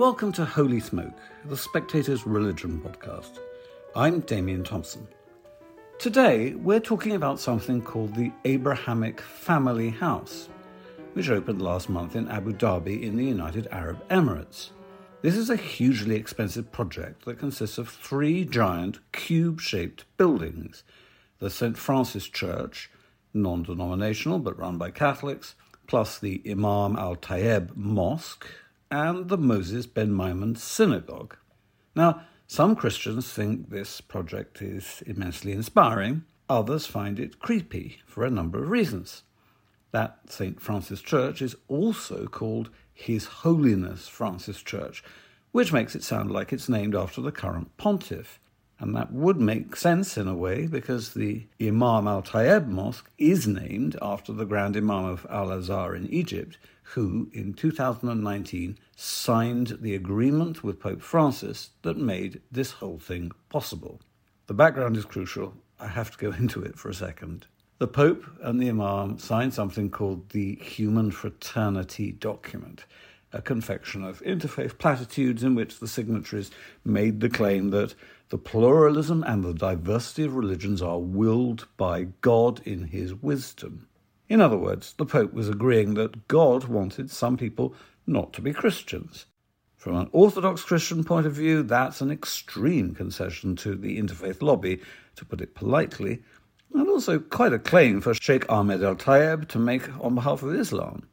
Welcome to Holy Smoke, the Spectator's Religion podcast. I'm Damian Thompson. Today, we're talking about something called the Abrahamic Family House, which opened last month in Abu Dhabi in the United Arab Emirates. This is a hugely expensive project that consists of three giant cube shaped buildings the St. Francis Church, non denominational but run by Catholics, plus the Imam al Tayeb Mosque, and the Moses ben Maimon Synagogue. Now, some Christians think this project is immensely inspiring, others find it creepy for a number of reasons. That St. Francis Church is also called His Holiness Francis Church, which makes it sound like it's named after the current pontiff. And that would make sense in a way because the Imam al Tayeb Mosque is named after the Grand Imam of Al Azhar in Egypt, who in 2019 signed the agreement with Pope Francis that made this whole thing possible. The background is crucial. I have to go into it for a second. The Pope and the Imam signed something called the Human Fraternity Document a confection of interfaith platitudes in which the signatories made the claim that the pluralism and the diversity of religions are willed by God in his wisdom. In other words, the Pope was agreeing that God wanted some people not to be Christians. From an Orthodox Christian point of view, that's an extreme concession to the interfaith lobby, to put it politely, and also quite a claim for Sheikh Ahmed al Tayeb to make on behalf of Islam.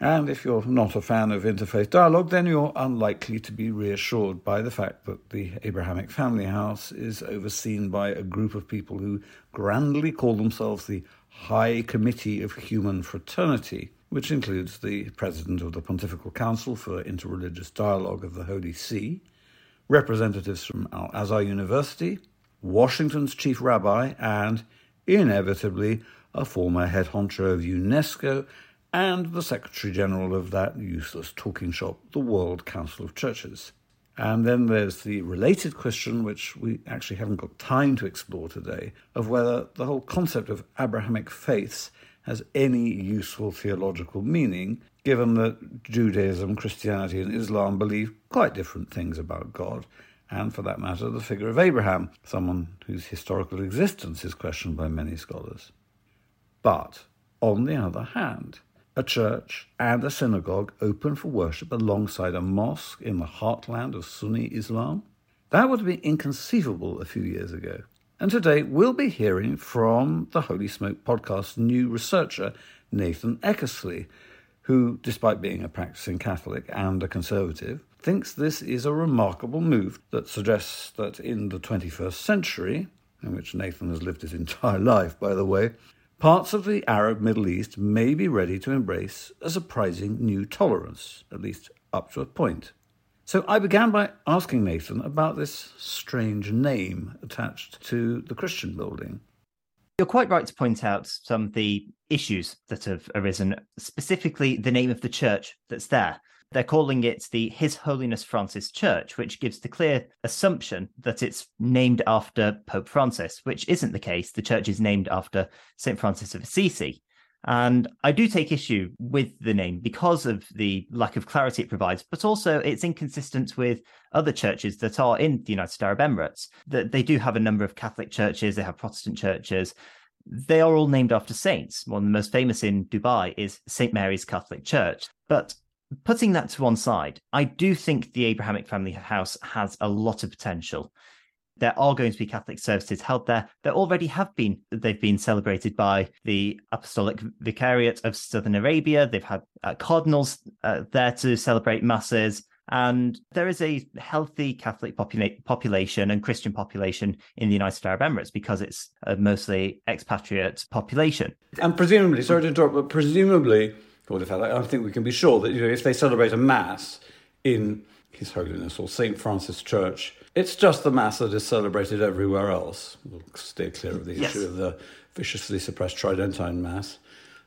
And if you're not a fan of interfaith dialogue, then you're unlikely to be reassured by the fact that the Abrahamic Family House is overseen by a group of people who grandly call themselves the High Committee of Human Fraternity, which includes the President of the Pontifical Council for Interreligious Dialogue of the Holy See, representatives from Al Azhar University, Washington's Chief Rabbi, and, inevitably, a former head honcho of UNESCO and the Secretary General of that useless talking shop, the World Council of Churches. And then there's the related question, which we actually haven't got time to explore today, of whether the whole concept of Abrahamic faiths has any useful theological meaning, given that Judaism, Christianity, and Islam believe quite different things about God, and for that matter, the figure of Abraham, someone whose historical existence is questioned by many scholars. But, on the other hand, a church and a synagogue open for worship alongside a mosque in the heartland of Sunni Islam? That would have been inconceivable a few years ago. And today we'll be hearing from the Holy Smoke podcast's new researcher, Nathan Eckersley, who, despite being a practicing Catholic and a conservative, thinks this is a remarkable move that suggests that in the 21st century, in which Nathan has lived his entire life, by the way, parts of the Arab Middle East may be ready to embrace a surprising new tolerance, at least up to a point. So I began by asking Nathan about this strange name attached to the Christian building. You're quite right to point out some of the issues that have arisen, specifically the name of the church that's there. They're calling it the His Holiness Francis Church, which gives the clear assumption that it's named after Pope Francis, which isn't the case. The church is named after St. Francis of Assisi. And I do take issue with the name because of the lack of clarity it provides, but also it's inconsistent with other churches that are in the United Arab Emirates. That they do have a number of Catholic churches, they have Protestant churches. They are all named after saints. One of the most famous in Dubai is St. Mary's Catholic Church. But putting that to one side, I do think the Abrahamic Family House has a lot of potential. There are going to be Catholic services held there. There already have been. They've been celebrated by the Apostolic Vicariate of Southern Arabia. They've had uh, cardinals uh, there to celebrate masses. And there is a healthy Catholic popula- population and Christian population in the United Arab Emirates because it's a mostly expatriate population. And presumably, sorry to interrupt, but presumably, I think we can be sure that you know if they celebrate a mass in His Holiness or Saint Francis Church, it's just the mass that is celebrated everywhere else. We'll stay clear of the yes. issue of the viciously suppressed Tridentine Mass.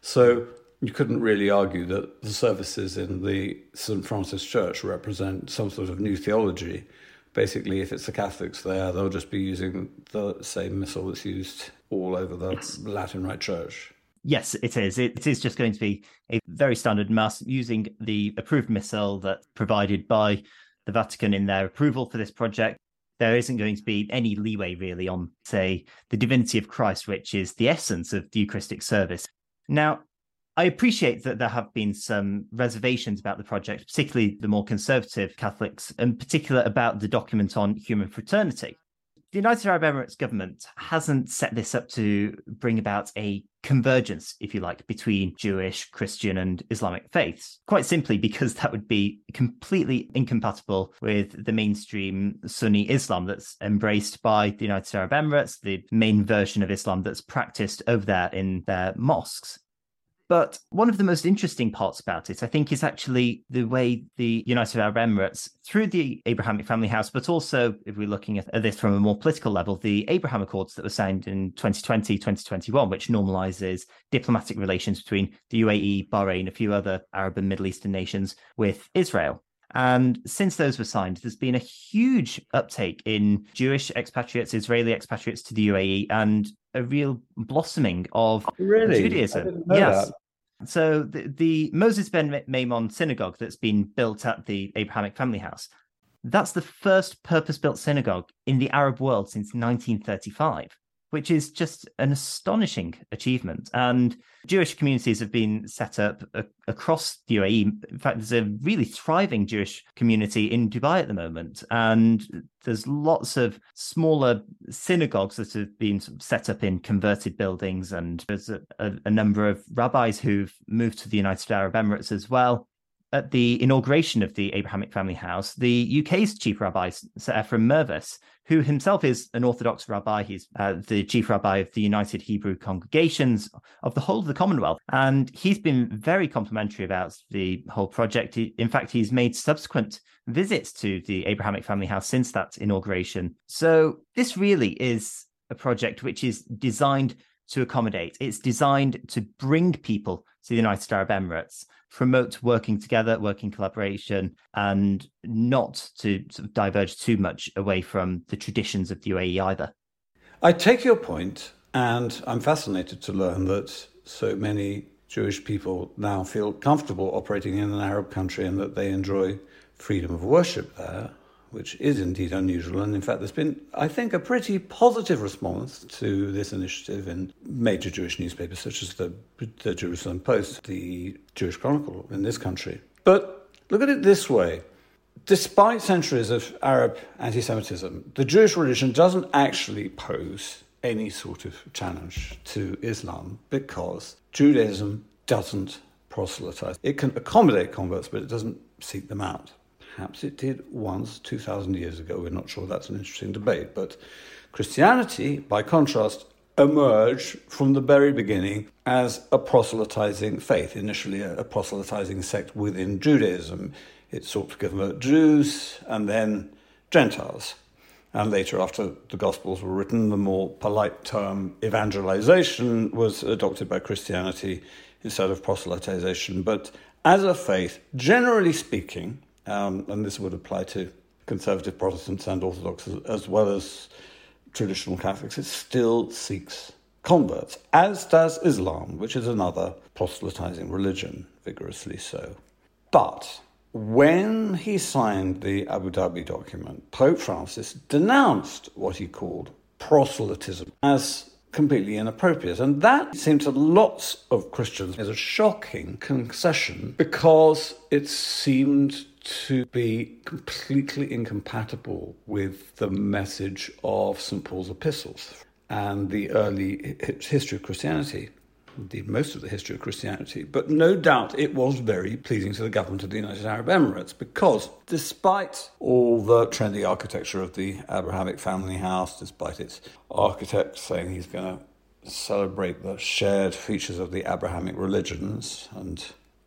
So you couldn't really argue that the services in the St Francis Church represent some sort of new theology. Basically, if it's the Catholics there, they'll just be using the same missal that's used all over the yes. Latin Rite Church. Yes, it is. It is just going to be a very standard mass using the approved missal that provided by the Vatican in their approval for this project, there isn't going to be any leeway really on, say, the divinity of Christ, which is the essence of the Eucharistic service. Now, I appreciate that there have been some reservations about the project, particularly the more conservative Catholics, in particular about the document on human fraternity the United Arab Emirates government hasn't set this up to bring about a convergence, if you like, between Jewish, Christian, and Islamic faiths, quite simply because that would be completely incompatible with the mainstream Sunni Islam that's embraced by the United Arab Emirates, the main version of Islam that's practiced over there in their mosques. But one of the most interesting parts about it, I think, is actually the way the United Arab Emirates, through the Abrahamic Family House, but also, if we're looking at this from a more political level, the Abraham Accords that were signed in 2020, 2021, which normalizes diplomatic relations between the UAE, Bahrain, a few other Arab and Middle Eastern nations with Israel. And since those were signed, there's been a huge uptake in Jewish expatriates, Israeli expatriates to the UAE, and a real blossoming of really? Judaism. yes. That. So the, the, Moses ben Maimon synagogue that's been built at the Abrahamic family house, that's the first purpose-built synagogue in the Arab world since 1935 which is just an astonishing achievement. And Jewish communities have been set up a- across the UAE. In fact, there's a really thriving Jewish community in Dubai at the moment. And there's lots of smaller synagogues that have been set up in converted buildings. And there's a, a, a number of rabbis who've moved to the United Arab Emirates as well at the inauguration of the Abrahamic Family House, the UK's chief rabbi, Sir Ephraim Mirvis, who himself is an Orthodox rabbi, he's uh, the chief rabbi of the United Hebrew Congregations of the whole of the Commonwealth, and he's been very complimentary about the whole project. In fact, he's made subsequent visits to the Abrahamic Family House since that inauguration. So this really is a project which is designed to accommodate. It's designed to bring people to the United Arab Emirates promote working together, working collaboration, and not to sort of diverge too much away from the traditions of the UAE either. I take your point, and I'm fascinated to learn that so many Jewish people now feel comfortable operating in an Arab country and that they enjoy freedom of worship there which is indeed unusual. And in fact, there's been, I think, a pretty positive response to this initiative in major Jewish newspapers such as the, the Jerusalem Post, the Jewish Chronicle in this country. But look at it this way. Despite centuries of Arab anti Semitism, the Jewish religion doesn't actually pose any sort of challenge to Islam because Judaism doesn't proselytize. It can accommodate converts, but it doesn't seek them out. Perhaps it did once, 2,000 years ago. We're not sure that's an interesting debate. But Christianity, by contrast, emerged from the very beginning as a proselytizing faith, initially a, proselytizing sect within Judaism. It sought to convert Jews and then Gentiles. And later, after the Gospels were written, the more polite term evangelization was adopted by Christianity instead of proselytization. But as a faith, generally speaking, um, and this would apply to conservative Protestants and Orthodox as, well as traditional Catholics, it still seeks converts, as does Islam, which is another proselytizing religion, vigorously so. But when he signed the Abu Dhabi document, Pope Francis denounced what he called proselytism as completely inappropriate. And that seemed to lots of Christians as a shocking concession because it seemed to be completely incompatible with the message of St. Paul's epistles and the early history of Christianity, indeed, most of the history of Christianity. But no doubt it was very pleasing to the government of the United Arab Emirates because, despite all the trendy architecture of the Abrahamic family house, despite its architect saying he's going to celebrate the shared features of the Abrahamic religions and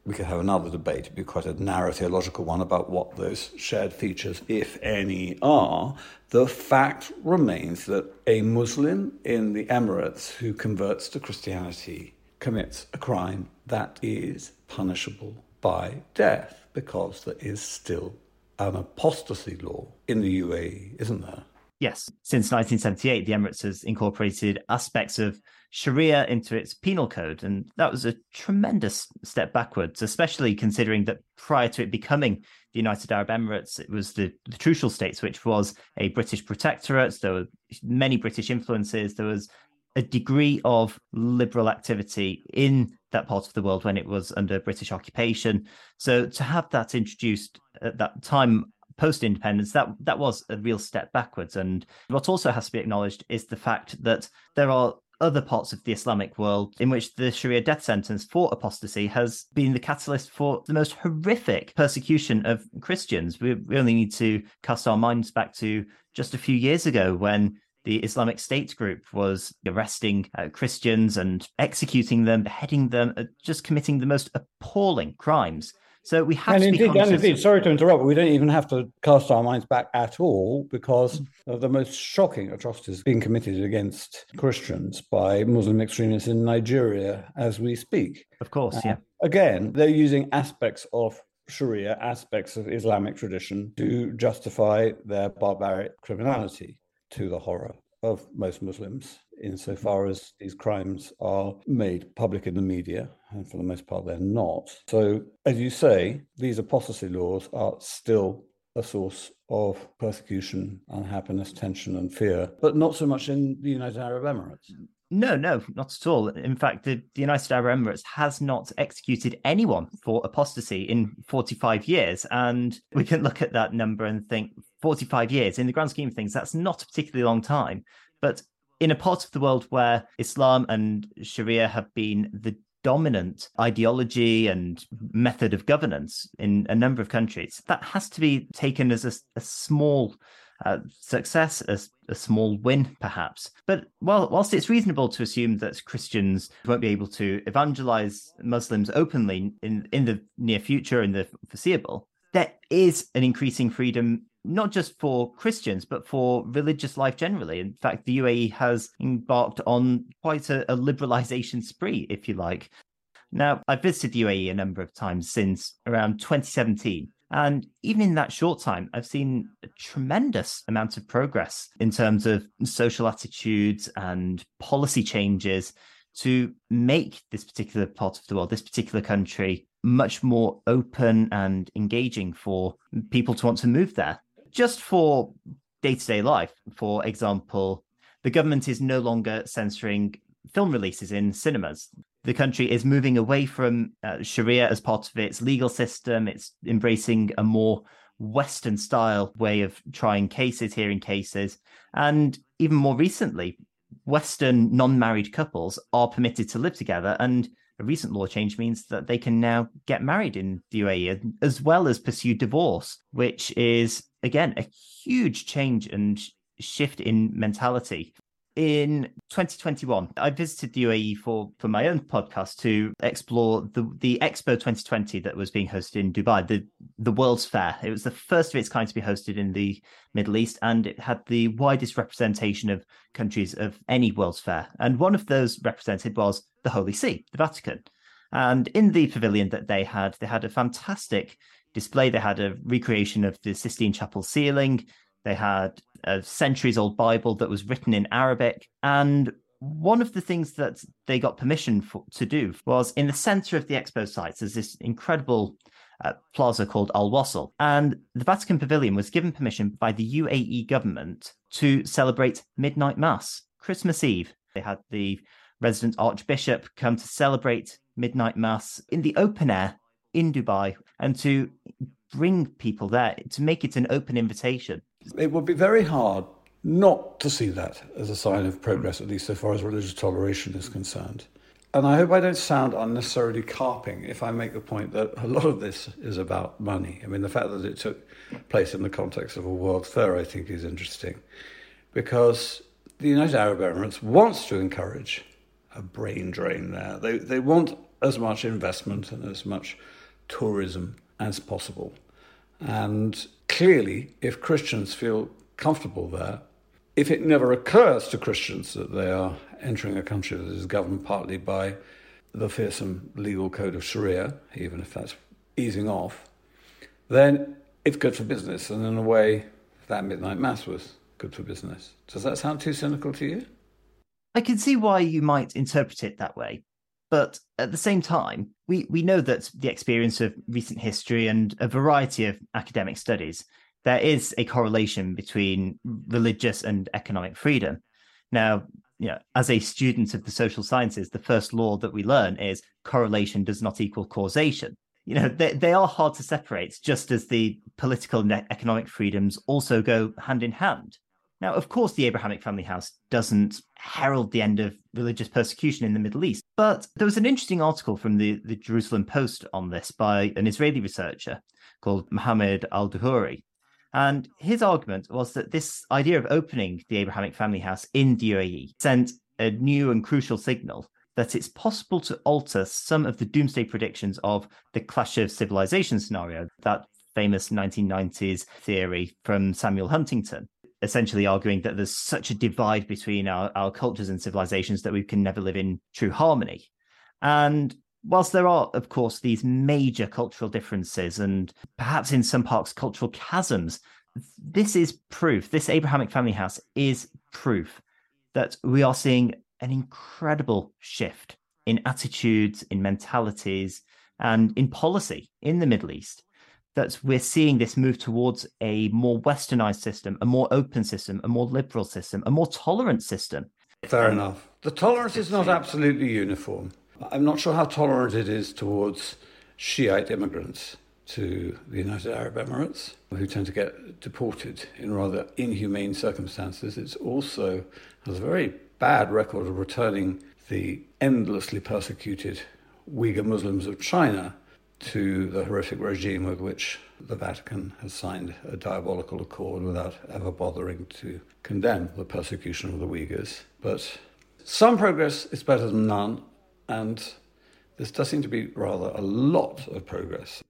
we could have another debate, it'd be quite a narrow theological one about what those shared features, if any, are. The fact remains that a Muslim in the Emirates who converts to Christianity commits a crime that is punishable by death because there is still an apostasy law in the UAE, isn't there? Yes. Since 1978, the Emirates has incorporated aspects of Sharia into its penal code. And that was a tremendous step backwards, especially considering that prior to it becoming the United Arab Emirates, it was the, the Trucial States, which was a British protectorate. There were many British influences. There was a degree of liberal activity in that part of the world when it was under British occupation. So to have that introduced at that time post independence, that that was a real step backwards. And what also has to be acknowledged is the fact that there are other parts of the Islamic world in which the Sharia death sentence for apostasy has been the catalyst for the most horrific persecution of Christians. We, only need to cast our minds back to just a few years ago when the Islamic State group was arresting uh, Christians and executing them, beheading them, uh, just committing the most appalling crimes. So we have and to indeed, be and indeed, sorry to interrupt, but we don't even have to cast our minds back at all because of the most shocking atrocities being committed against Christians by Muslim extremists in Nigeria as we speak. Of course, uh, yeah. Again, they're using aspects of Sharia, aspects of Islamic tradition to justify their barbaric criminality to the horror of most Muslims, insofar as these crimes are made public in the media, and for the most part, they're not. So, as you say, these apostasy laws are still a source of persecution, unhappiness, tension, and fear, but not so much in the United Arab Emirates. No, no, not at all. In fact, the, the, United Arab Emirates has not executed anyone for apostasy in 45 years. And we can look at that number and think 45 years, in the grand scheme of things, that's not a particularly long time. But in a part of the world where Islam and Sharia have been the dominant ideology and method of governance in a number of countries, that has to be taken as a, a small uh, success, a, a, small win, perhaps. But while, whilst it's reasonable to assume that Christians won't be able to evangelize Muslims openly in, in the near future, in the foreseeable, there is an increasing freedom not just for Christians, but for religious life generally. In fact, the UAE has embarked on quite a, a liberalization spree, if you like. Now, I've visited the UAE a number of times since around 2017. And even in that short time, I've seen a tremendous amount of progress in terms of social attitudes and policy changes to make this particular part of the world, this particular country, much more open and engaging for people to want to move there. Just for day to day life, for example, the government is no longer censoring film releases in cinemas. The country is moving away from uh, Sharia as part of its legal system. It's embracing a more Western style way of trying cases, hearing cases. And even more recently, Western non married couples are permitted to live together. And a recent law change means that they can now get married in the UAE as well as pursue divorce, which is, again, a huge change and shift in mentality in 2021, I visited the UAE for, for my own podcast to explore the, the Expo 2020 that was being hosted in Dubai, the, the World's Fair. It was the first of its kind to be hosted in the Middle East, and it had the widest representation of countries of any World's Fair. And one of those represented was the Holy See, the Vatican. And in the pavilion that they had, they had a fantastic display. They had a recreation of the Sistine Chapel ceiling. They had a centuries old Bible that was written in Arabic. And one of the things that they got permission for, to do was in the center of the expo sites, there's this incredible uh, plaza called Al Wasl. And the Vatican Pavilion was given permission by the UAE government to celebrate midnight mass, Christmas Eve. They had the resident archbishop come to celebrate midnight mass in the open air in Dubai and to bring people there to make it an open invitation it would be very hard not to see that as a sign of progress, at least so far as religious toleration is concerned. And I hope I don't sound unnecessarily carping if I make the point that a lot of this is about money. I mean, the fact that it took place in the context of a world fair, I think, is interesting because the United Arab Emirates wants to encourage a brain drain there. They, they want as much investment and as much tourism as possible. And clearly, if Christians feel comfortable there, if it never occurs to Christians that they are entering a country that is governed partly by the fearsome legal code of Sharia, even if that's easing off, then it's good for business. And in a way, that midnight mass was good for business. Does that sound too cynical to you? I can see why you might interpret it that way. But at the same time, we, we know that the experience of recent history and a variety of academic studies, there is a correlation between religious and economic freedom. Now, you know, as a student of the social sciences, the first law that we learn is correlation does not equal causation. You know, they, they are hard to separate, just as the political and economic freedoms also go hand in hand. Now, of course, the Abrahamic family house doesn't herald the end of religious persecution in the Middle East, but there was an interesting article from the, the Jerusalem Post on this by an Israeli researcher called Mohammed Al Duhuri. And his argument was that this idea of opening the Abrahamic family house in the UAE sent a new and crucial signal that it's possible to alter some of the doomsday predictions of the clash of civilization scenario, that famous 1990s theory from Samuel Huntington essentially arguing that there's such a divide between our, our cultures and civilizations that we can never live in true harmony. And whilst there are, of course, these major cultural differences and perhaps in some parts cultural chasms, this is proof, this Abrahamic family house is proof that we are seeing an incredible shift in attitudes, in mentalities, and in policy in the Middle East that we're seeing this move towards a more westernized system, a more open system, a more liberal system, a more tolerant system. Fair enough. The tolerance is not absolutely uniform. I'm not sure how tolerant it is towards Shiite immigrants to the United Arab Emirates, who tend to get deported in rather inhumane circumstances. It also has a very bad record of returning the endlessly persecuted Uyghur Muslims of China to the horrific regime with which the Vatican has signed a diabolical accord without ever bothering to condemn the persecution of the Uyghurs. But some progress is better than none, and this does seem to be rather a lot of progress.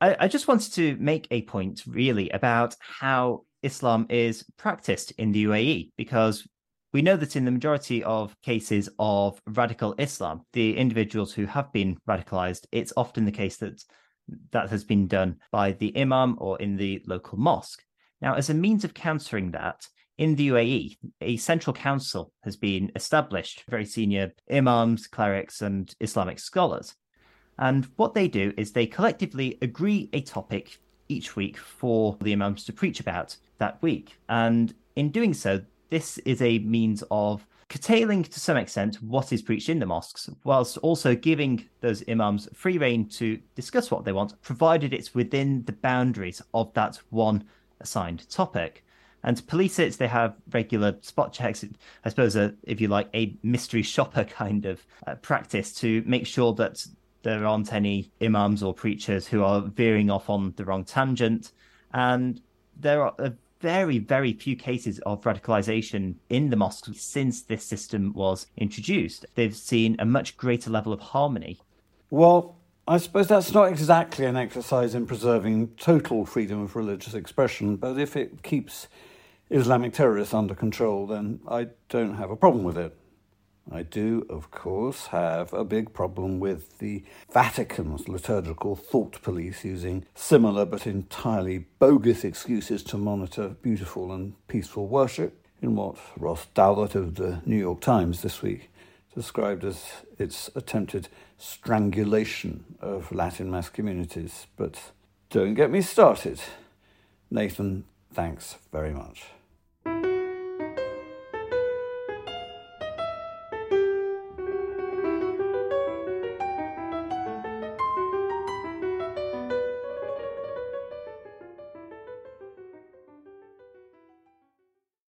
I, I just wanted to make a point really about how Islam is practiced in the UAE because we know that in the majority of cases of radical Islam, the individuals who have been radicalized, it's often the case that that has been done by the imam or in the local mosque. Now, as a means of countering that, in the UAE, a central council has been established, very senior imams, clerics, and Islamic scholars. And what they do is they collectively agree a topic each week for the imams to preach about that week. And in doing so, this is a means of curtailing to some extent what is preached in the mosques, whilst also giving those imams free rein to discuss what they want, provided it's within the boundaries of that one assigned topic. And to police it, they have regular spot checks. I suppose, uh, if you like, a mystery shopper kind of uh, practice to make sure that there aren't any imams or preachers who are veering off on the wrong tangent. And there are a very, very few cases of radicalization in the mosques since this system was introduced. They've seen a much greater level of harmony. Well, I suppose that's not exactly an exercise in preserving total freedom of religious expression, but if it keeps Islamic terrorists under control, then I don't have a problem with it. I do, of course, have a big problem with the Vatican's liturgical thought police using similar but entirely bogus excuses to monitor beautiful and peaceful worship in what Ross Douthat of the New York Times this week described as its attempted strangulation of Latin mass communities. But don't get me started. Nathan, thanks very much.